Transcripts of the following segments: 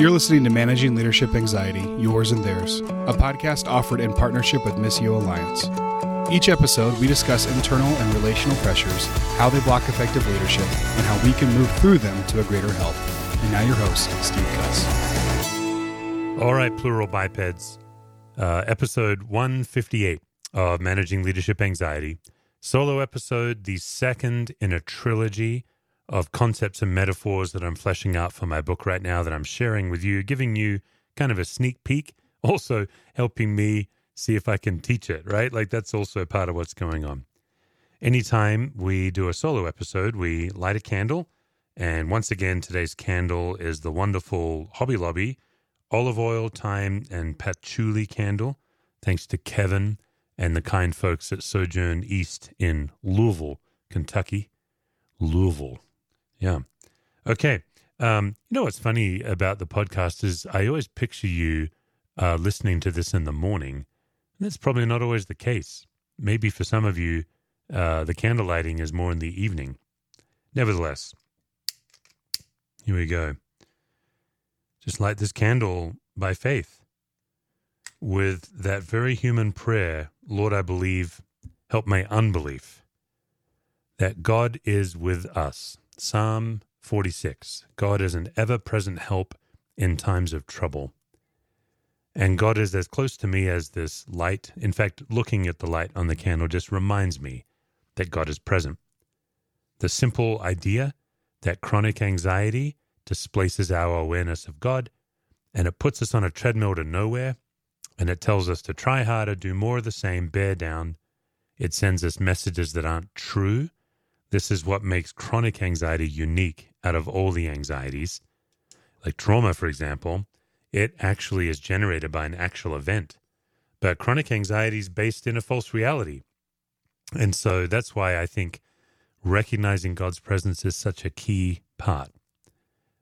You're listening to Managing Leadership Anxiety, Yours and Theirs, a podcast offered in partnership with Missio Alliance. Each episode, we discuss internal and relational pressures, how they block effective leadership, and how we can move through them to a greater health. And now, your host, Steve Cuss. All right, plural bipeds. Uh, episode 158 of Managing Leadership Anxiety. Solo episode, the second in a trilogy of concepts and metaphors that I'm fleshing out for my book right now that I'm sharing with you, giving you kind of a sneak peek, also helping me see if I can teach it, right? Like that's also part of what's going on. Anytime we do a solo episode, we light a candle. And once again, today's candle is the wonderful Hobby Lobby olive oil, thyme, and patchouli candle, thanks to Kevin and the kind folks at Sojourn East in Louisville, Kentucky. Louisville. Yeah. Okay. Um, you know what's funny about the podcast is I always picture you uh, listening to this in the morning. And that's probably not always the case. Maybe for some of you, uh, the candle lighting is more in the evening. Nevertheless, here we go. Just light this candle by faith with that very human prayer Lord, I believe, help my unbelief that God is with us. Psalm 46 God is an ever present help in times of trouble. And God is as close to me as this light. In fact, looking at the light on the candle just reminds me that God is present. The simple idea that chronic anxiety displaces our awareness of God and it puts us on a treadmill to nowhere and it tells us to try harder, do more of the same, bear down. It sends us messages that aren't true. This is what makes chronic anxiety unique out of all the anxieties. Like trauma, for example, it actually is generated by an actual event. But chronic anxiety is based in a false reality. And so that's why I think recognizing God's presence is such a key part.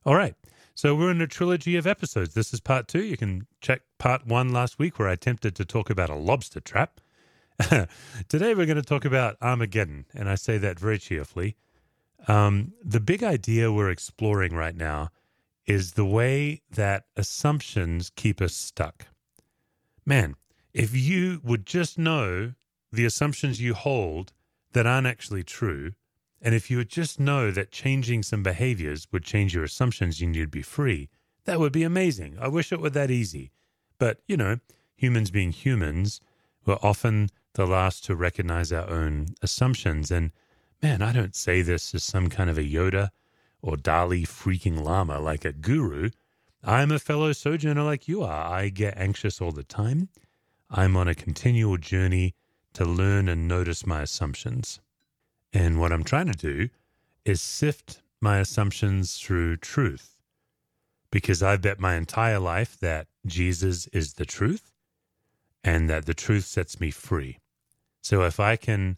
All right. So we're in a trilogy of episodes. This is part two. You can check part one last week where I attempted to talk about a lobster trap. Today we're going to talk about Armageddon, and I say that very cheerfully. Um, the big idea we're exploring right now is the way that assumptions keep us stuck. Man, if you would just know the assumptions you hold that aren't actually true, and if you would just know that changing some behaviors would change your assumptions and you'd be free, that would be amazing. I wish it were that easy. But, you know, humans being humans, we're often the last to recognize our own assumptions. And man, I don't say this as some kind of a Yoda or Dalai freaking Lama like a guru. I'm a fellow sojourner like you are. I get anxious all the time. I'm on a continual journey to learn and notice my assumptions. And what I'm trying to do is sift my assumptions through truth because I've bet my entire life that Jesus is the truth and that the truth sets me free. So if I can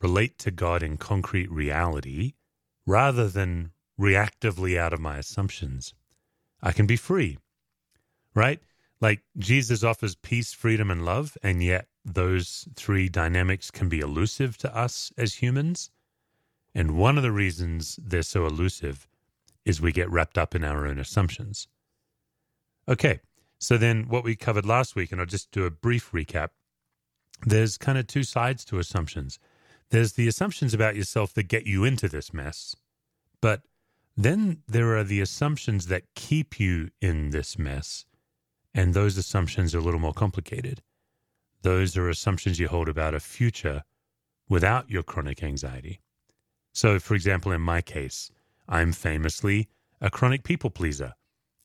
relate to God in concrete reality rather than reactively out of my assumptions, I can be free, right? Like Jesus offers peace, freedom, and love, and yet those three dynamics can be elusive to us as humans. And one of the reasons they're so elusive is we get wrapped up in our own assumptions. Okay, so then what we covered last week, and I'll just do a brief recap there's kind of two sides to assumptions. There's the assumptions about yourself that get you into this mess, but then there are the assumptions that keep you in this mess. And those assumptions are a little more complicated. Those are assumptions you hold about a future without your chronic anxiety. So, for example, in my case, I'm famously a chronic people pleaser.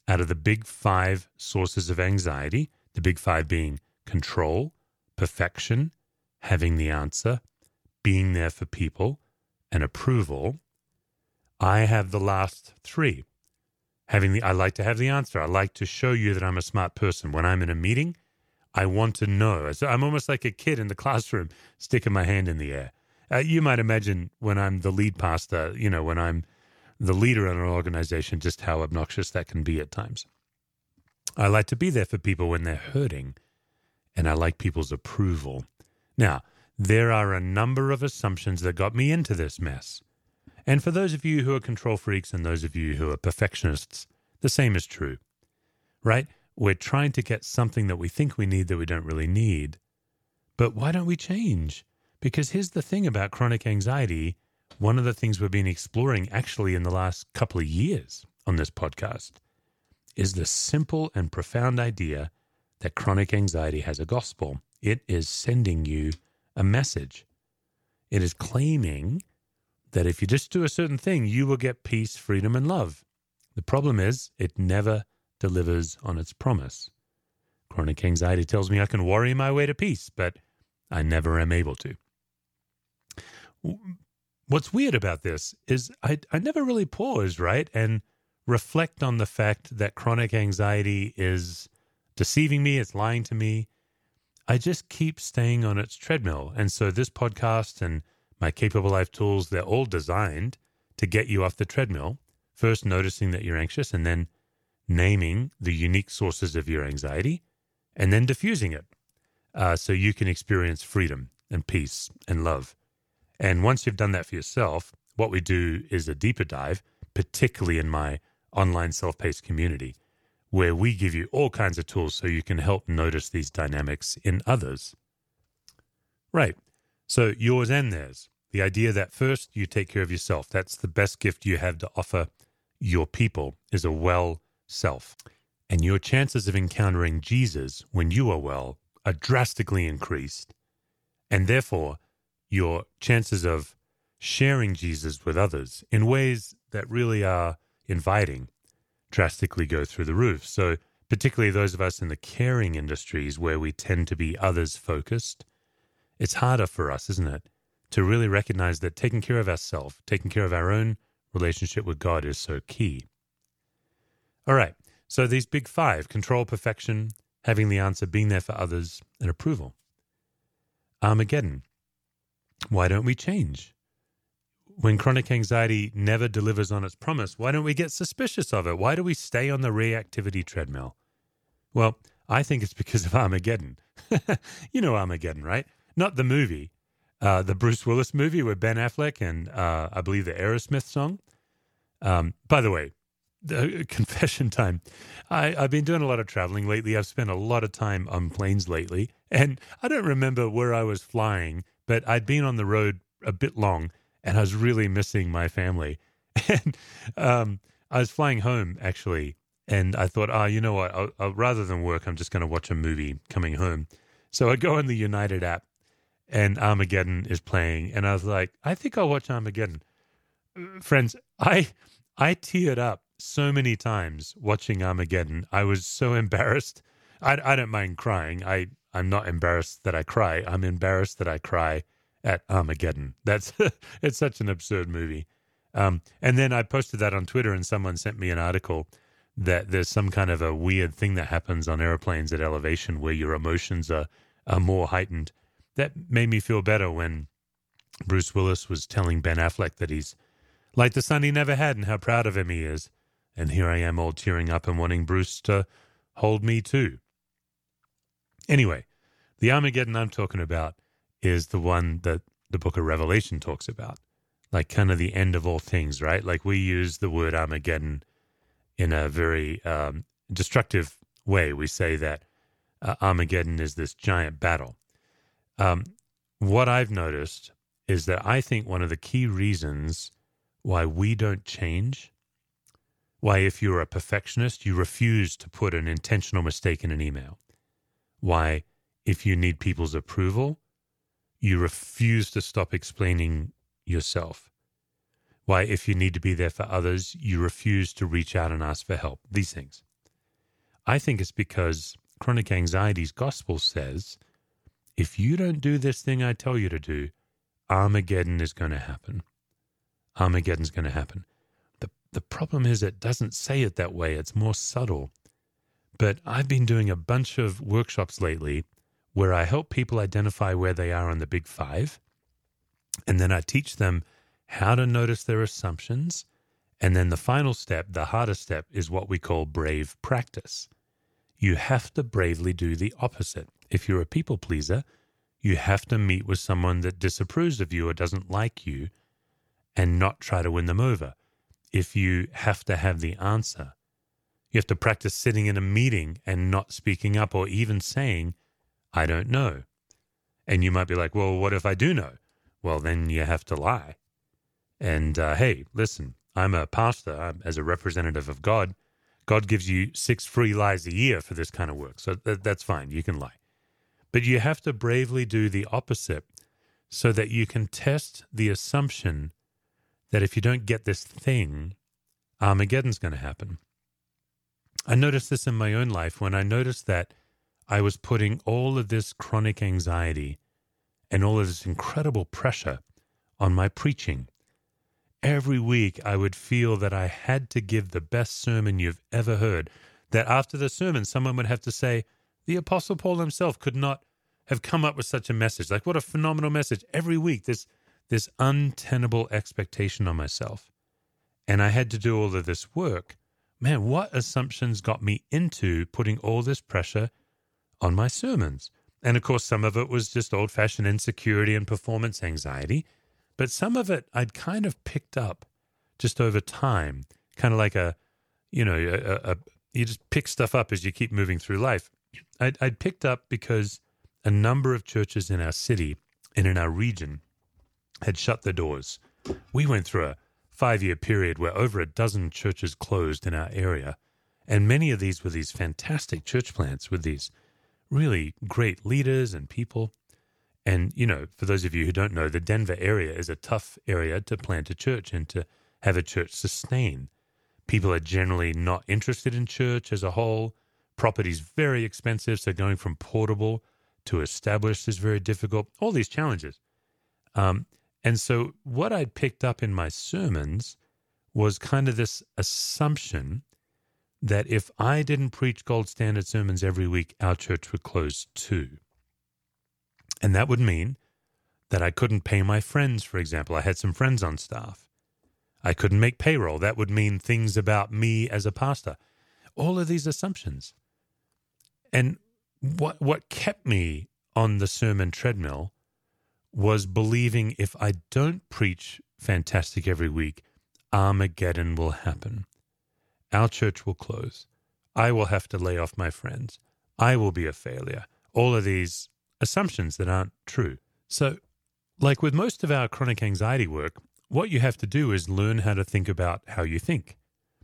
Out of the big five sources of anxiety, the big five being control, perfection, having the answer, being there for people, and approval, I have the last three. Having the, I like to have the answer. I like to show you that I'm a smart person. When I'm in a meeting, I want to know. So I'm almost like a kid in the classroom, sticking my hand in the air. Uh, you might imagine when I'm the lead pastor, you know, when I'm the leader in an organization, just how obnoxious that can be at times. I like to be there for people when they're hurting, and I like people's approval. Now, there are a number of assumptions that got me into this mess. And for those of you who are control freaks and those of you who are perfectionists, the same is true. right? We're trying to get something that we think we need that we don't really need. But why don't we change? Because here's the thing about chronic anxiety one of the things we've been exploring actually in the last couple of years on this podcast is the simple and profound idea that chronic anxiety has a gospel. It is sending you a message. It is claiming that if you just do a certain thing, you will get peace, freedom, and love. The problem is, it never delivers on its promise. Chronic anxiety tells me I can worry my way to peace, but I never am able to. What's weird about this is I, I never really pause, right? And reflect on the fact that chronic anxiety is deceiving me, it's lying to me. I just keep staying on its treadmill. And so this podcast and my Capable Life tools, they're all designed to get you off the treadmill. First, noticing that you're anxious, and then naming the unique sources of your anxiety, and then diffusing it uh, so you can experience freedom and peace and love. And once you've done that for yourself, what we do is a deeper dive, particularly in my online self paced community, where we give you all kinds of tools so you can help notice these dynamics in others. Right. So, yours and theirs. The idea that first you take care of yourself. That's the best gift you have to offer your people is a well self. And your chances of encountering Jesus when you are well are drastically increased. And therefore, your chances of sharing Jesus with others in ways that really are inviting drastically go through the roof. So, particularly those of us in the caring industries where we tend to be others focused, it's harder for us, isn't it, to really recognize that taking care of ourselves, taking care of our own relationship with God is so key. All right. So, these big five control, perfection, having the answer, being there for others, and approval. Armageddon. Why don't we change? when chronic anxiety never delivers on its promise, why don't we get suspicious of it? Why do we stay on the reactivity treadmill? Well, I think it's because of Armageddon. you know Armageddon, right? Not the movie, uh, the Bruce Willis movie with Ben Affleck and uh, I believe the Aerosmith song. Um, by the way, the confession time. I, I've been doing a lot of traveling lately. I've spent a lot of time on planes lately, and I don't remember where I was flying, but I'd been on the road a bit long and I was really missing my family. And um, I was flying home actually, and I thought, oh, you know what? I'll, I'll, rather than work, I'm just going to watch a movie coming home. So I go in the United app, and Armageddon is playing, and I was like, I think I'll watch Armageddon. Uh, friends, I I teared up so many times watching Armageddon. I was so embarrassed. I, I don't mind crying. I I'm not embarrassed that I cry. I'm embarrassed that I cry at Armageddon. That's it's such an absurd movie. Um, and then I posted that on Twitter, and someone sent me an article that there's some kind of a weird thing that happens on airplanes at elevation where your emotions are are more heightened. That made me feel better when Bruce Willis was telling Ben Affleck that he's like the son he never had and how proud of him he is. And here I am all tearing up and wanting Bruce to hold me too. Anyway, the Armageddon I'm talking about is the one that the book of Revelation talks about, like kind of the end of all things, right? Like we use the word Armageddon in a very um, destructive way. We say that uh, Armageddon is this giant battle. Um, what I've noticed is that I think one of the key reasons why we don't change, why, if you're a perfectionist, you refuse to put an intentional mistake in an email, why, if you need people's approval, you refuse to stop explaining yourself. Why, if you need to be there for others, you refuse to reach out and ask for help. These things. I think it's because chronic anxiety's gospel says if you don't do this thing I tell you to do, Armageddon is going to happen. Armageddon's going to happen. The, the problem is, it doesn't say it that way, it's more subtle. But I've been doing a bunch of workshops lately where I help people identify where they are on the big five. And then I teach them how to notice their assumptions. And then the final step, the hardest step, is what we call brave practice. You have to bravely do the opposite. If you're a people pleaser, you have to meet with someone that disapproves of you or doesn't like you and not try to win them over. If you have to have the answer, You have to practice sitting in a meeting and not speaking up or even saying, I don't know. And you might be like, well, what if I do know? Well, then you have to lie. And uh, hey, listen, I'm a pastor I'm, as a representative of God. God gives you six free lies a year for this kind of work. So th- that's fine. You can lie. But you have to bravely do the opposite so that you can test the assumption that if you don't get this thing, Armageddon's going to happen. I noticed this in my own life when I noticed that I was putting all of this chronic anxiety and all of this incredible pressure on my preaching. Every week, I would feel that I had to give the best sermon you've ever heard. That after the sermon, someone would have to say, The Apostle Paul himself could not have come up with such a message. Like, what a phenomenal message. Every week, this, this untenable expectation on myself. And I had to do all of this work. Man, what assumptions got me into putting all this pressure on my sermons? And of course, some of it was just old fashioned insecurity and performance anxiety. But some of it I'd kind of picked up just over time, kind of like a, you know, a, a, you just pick stuff up as you keep moving through life. I'd, I'd picked up because a number of churches in our city and in our region had shut their doors. We went through a five year period where over a dozen churches closed in our area. And many of these were these fantastic church plants with these really great leaders and people. And, you know, for those of you who don't know, the Denver area is a tough area to plant a church and to have a church sustain. People are generally not interested in church as a whole. Property's very expensive, so going from portable to established is very difficult. All these challenges. Um, and so, what I'd picked up in my sermons was kind of this assumption that if I didn't preach gold standard sermons every week, our church would close too. And that would mean that I couldn't pay my friends, for example. I had some friends on staff. I couldn't make payroll. That would mean things about me as a pastor. All of these assumptions. And what what kept me on the sermon treadmill was believing if I don't preach fantastic every week, Armageddon will happen. Our church will close. I will have to lay off my friends. I will be a failure. All of these assumptions that aren't true. So, like with most of our chronic anxiety work, what you have to do is learn how to think about how you think.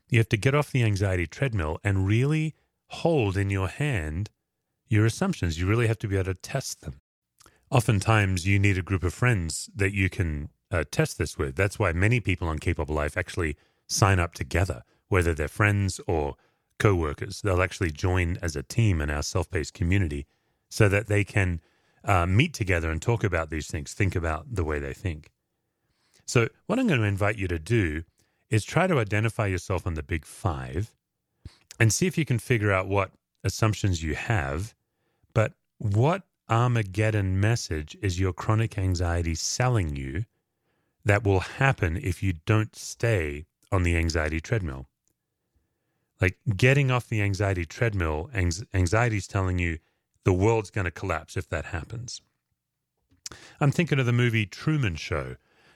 You have to get off the anxiety treadmill and really hold in your hand your assumptions. You really have to be able to test them. Oftentimes, you need a group of friends that you can uh, test this with. That's why many people on Capable Life actually sign up together whether they're friends or co workers. They'll actually join as a team in our self paced community so that they can uh, meet together and talk about these things, think about the way they think. So, what I'm going to invite you to do is try to identify yourself on the big five and see if you can figure out what assumptions you have, but what Armageddon message is your chronic anxiety selling you that will happen if you don't stay on the anxiety treadmill? like getting off the anxiety treadmill, anxiety is telling you the world's going to collapse if that happens. I'm thinking of the movie Truman Show.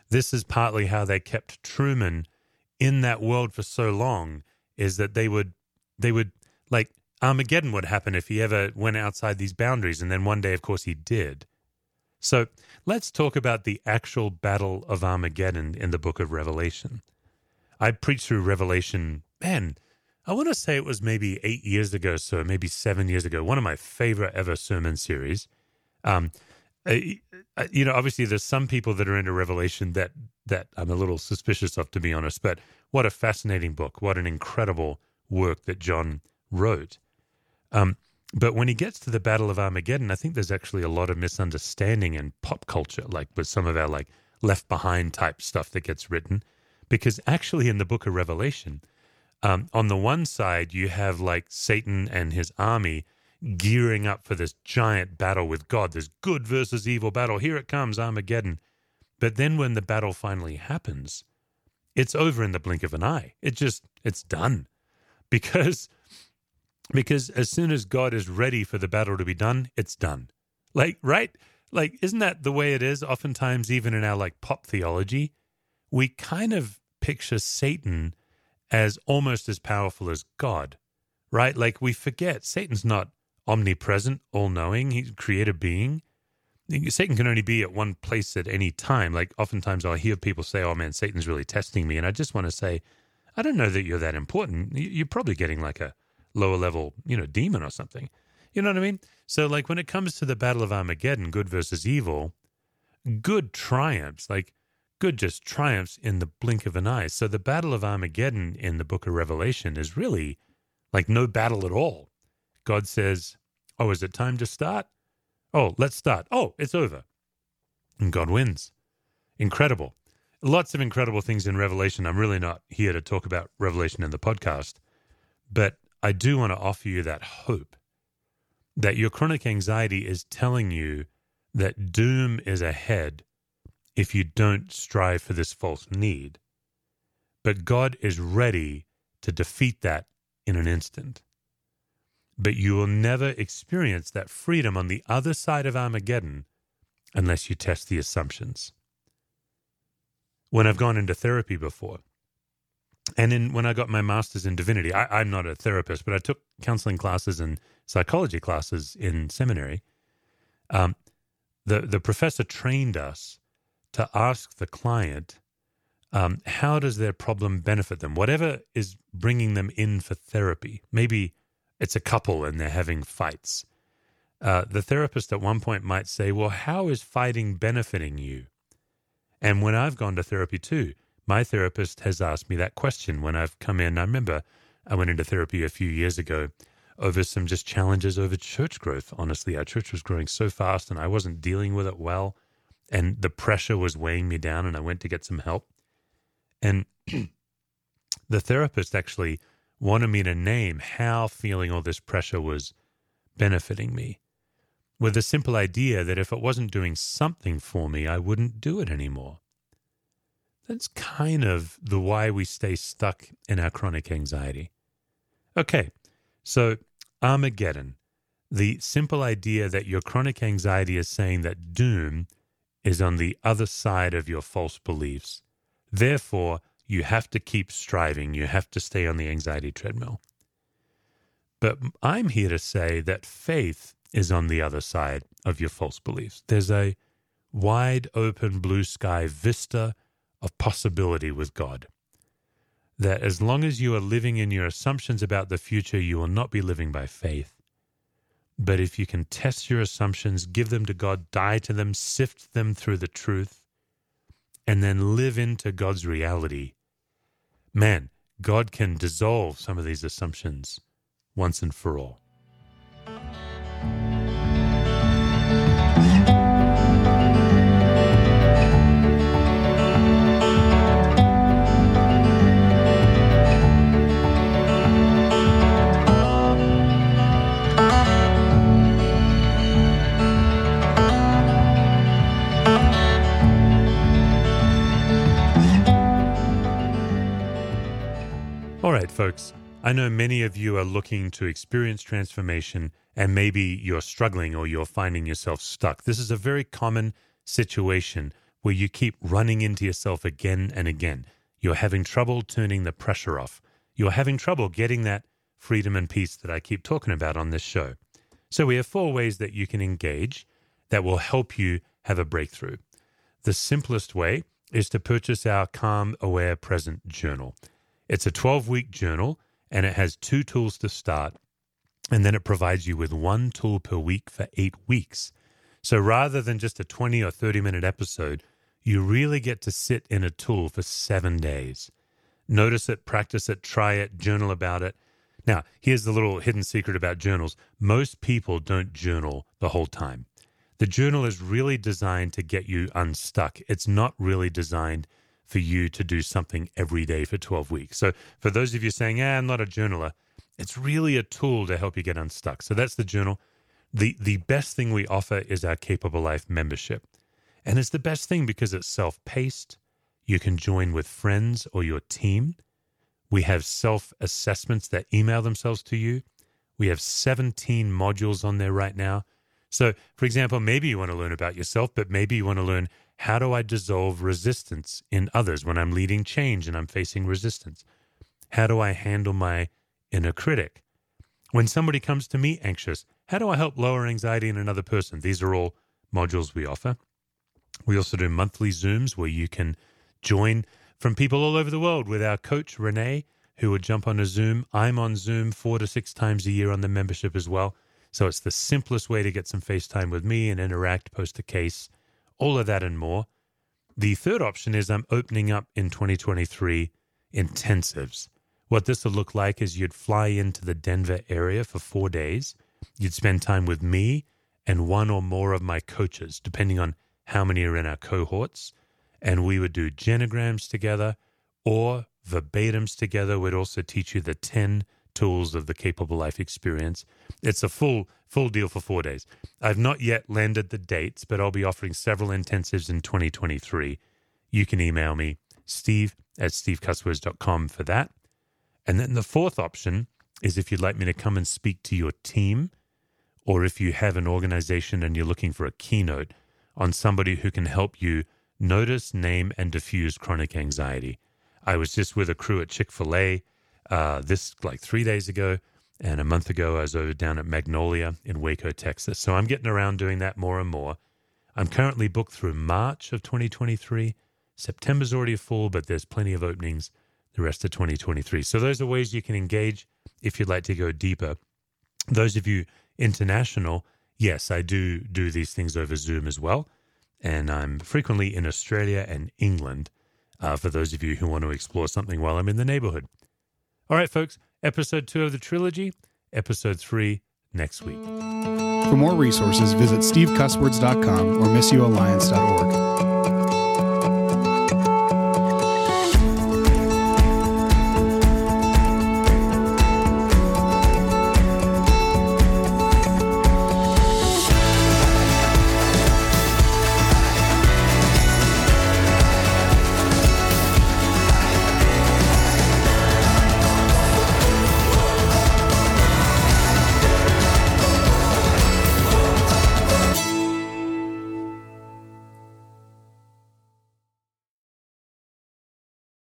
This is partly how they kept Truman in that world for so long is that they would they would like Armageddon would happen if he ever went outside these boundaries and then one day of course he did. So, let's talk about the actual battle of Armageddon in the book of Revelation. I preached through Revelation, man, I want to say it was maybe eight years ago, so maybe seven years ago. One of my favorite ever sermon series. Um, you know, obviously, there's some people that are into Revelation that that I'm a little suspicious of, to be honest. But what a fascinating book! What an incredible work that John wrote. Um, but when he gets to the Battle of Armageddon, I think there's actually a lot of misunderstanding in pop culture, like with some of our like Left Behind type stuff that gets written, because actually in the Book of Revelation um, on the one side, you have like Satan and his army gearing up for this giant battle with God, this good versus evil battle. Here it comes, Armageddon. But then when the battle finally happens, it's over in the blink of an eye. It just, it's done. Because, because as soon as God is ready for the battle to be done, it's done. Like, right? Like, isn't that the way it is? Oftentimes, even in our like pop theology, we kind of picture Satan as almost as powerful as God. right? Like we forget Satan's not omnipresent, all knowing. He's a created being. Satan can only be at one place at any time. Like oftentimes I'll hear people say, oh man, Satan's really testing me. And I just want to say, I don't know that you're that important. You're probably getting like a lower level, you know, demon or something. You know what I mean? So, like, when it comes to the Battle of Armageddon, good versus evil, good triumphs. Like, good just triumphs in the blink of an eye. So, the Battle of Armageddon in the book of Revelation is really like no battle at all. God says, Oh, is it time to start? Oh, let's start. Oh, it's over. And God wins. Incredible. Lots of incredible things in Revelation. I'm really not here to talk about Revelation in the podcast, but I do want to offer you that hope that your chronic anxiety is telling you that doom is ahead if you don't strive for this false need. But God is ready to defeat that in an instant. But you will never experience that freedom on the other side of Armageddon unless you test the assumptions. When I've gone into therapy before, and then when I got my master's in divinity, I, I'm not a therapist, but I took counseling classes and psychology classes in seminary. Um, the the professor trained us to ask the client um, how does their problem benefit them, whatever is bringing them in for therapy. Maybe it's a couple and they're having fights. Uh, the therapist at one point might say, "Well, how is fighting benefiting you?" And when I've gone to therapy too, my therapist has asked me that question when I've come in. I remember I went into therapy a few years ago over some just challenges over church growth. Honestly, our church was growing so fast and I wasn't dealing with it well. And the pressure was weighing me down, and I went to get some help. And the therapist actually wanted me to name how feeling all this pressure was benefiting me with the simple idea that if it wasn't doing something for me, I wouldn't do it anymore. That's kind of the why we stay stuck in our chronic anxiety. Okay, so Armageddon, the simple idea that your chronic anxiety is saying that doom is on the other side of your false beliefs. Therefore, you have to keep striving, you have to stay on the anxiety treadmill. But I'm here to say that faith is on the other side of your false beliefs. There's a wide open blue sky vista of possibility with God. That as long as you are living in your assumptions about the future, you will not be living by faith. But if you can test your assumptions, give them to God, die to them, sift them through the truth, and then live into God's reality, man, God can dissolve some of these assumptions once and for all. I know many of you are looking to experience transformation and maybe you're struggling or you're finding yourself stuck. This is a very common situation where you keep running into yourself again and again. You're having trouble turning the pressure off. You're having trouble getting that freedom and peace that I keep talking about on this show. So, we have four ways that you can engage that will help you have a breakthrough. The simplest way is to purchase our Calm, Aware, Present journal. It's a 12 week journal and it has two tools to start. And then it provides you with one tool per week for eight weeks. So rather than just a 20 or 30 minute episode, you really get to sit in a tool for seven days. Notice it, practice it, try it, journal about it. Now, here's the little hidden secret about journals most people don't journal the whole time. The journal is really designed to get you unstuck. It's not really designed for you to do something every day for 12 weeks. So, for those of you saying, ah, I'm not a journaler, it's really a tool to help you get unstuck. So, that's the journal. The, the best thing we offer is our Capable Life membership. And it's the best thing because it's self paced. You can join with friends or your team. We have self assessments that email themselves to you. We have 17 modules on there right now. So, for example, maybe you want to learn about yourself, but maybe you want to learn how do I dissolve resistance in others when I'm leading change and I'm facing resistance? How do I handle my inner critic? When somebody comes to me anxious, how do I help lower anxiety in another person? These are all modules we offer. We also do monthly Zooms where you can join from people all over the world with our coach, Renee, who would jump on a Zoom. I'm on Zoom four to six times a year on the membership as well. So it's the simplest way to get some FaceTime with me and interact, post a case, all of that and more. The third option is I'm opening up in 2023 intensives. What this will look like is you'd fly into the Denver area for four days. You'd spend time with me and one or more of my coaches, depending on how many are in our cohorts. And we would do genograms together or verbatims together. We'd also teach you the 10 tools of the Capable Life experience. It's a full full deal for 4 days. I've not yet landed the dates, but I'll be offering several intensives in 2023. You can email me steve at stevecusswords.com for that. And then the fourth option is if you'd like me to come and speak to your team, or if you have an organization and you're looking for a keynote on somebody who can help you notice, name, and diffuse chronic anxiety. I was just with a crew at Chick fil A uh, this like three days ago, and a month ago I was over down at Magnolia in Waco, Texas. So I'm getting around doing that more and more. I'm currently booked through March of 2023. September's already full, but there's plenty of openings the rest of 2023. So those are ways you can engage if you'd like to go deeper. Those of you international, yes, I do do these things over Zoom as well. And I'm frequently in Australia and England uh, for those of you who want to explore something while I'm in the neighborhood. All right, folks, episode two of the trilogy, episode three next week. For more resources, visit stevecusswords.com or missioalliance.org.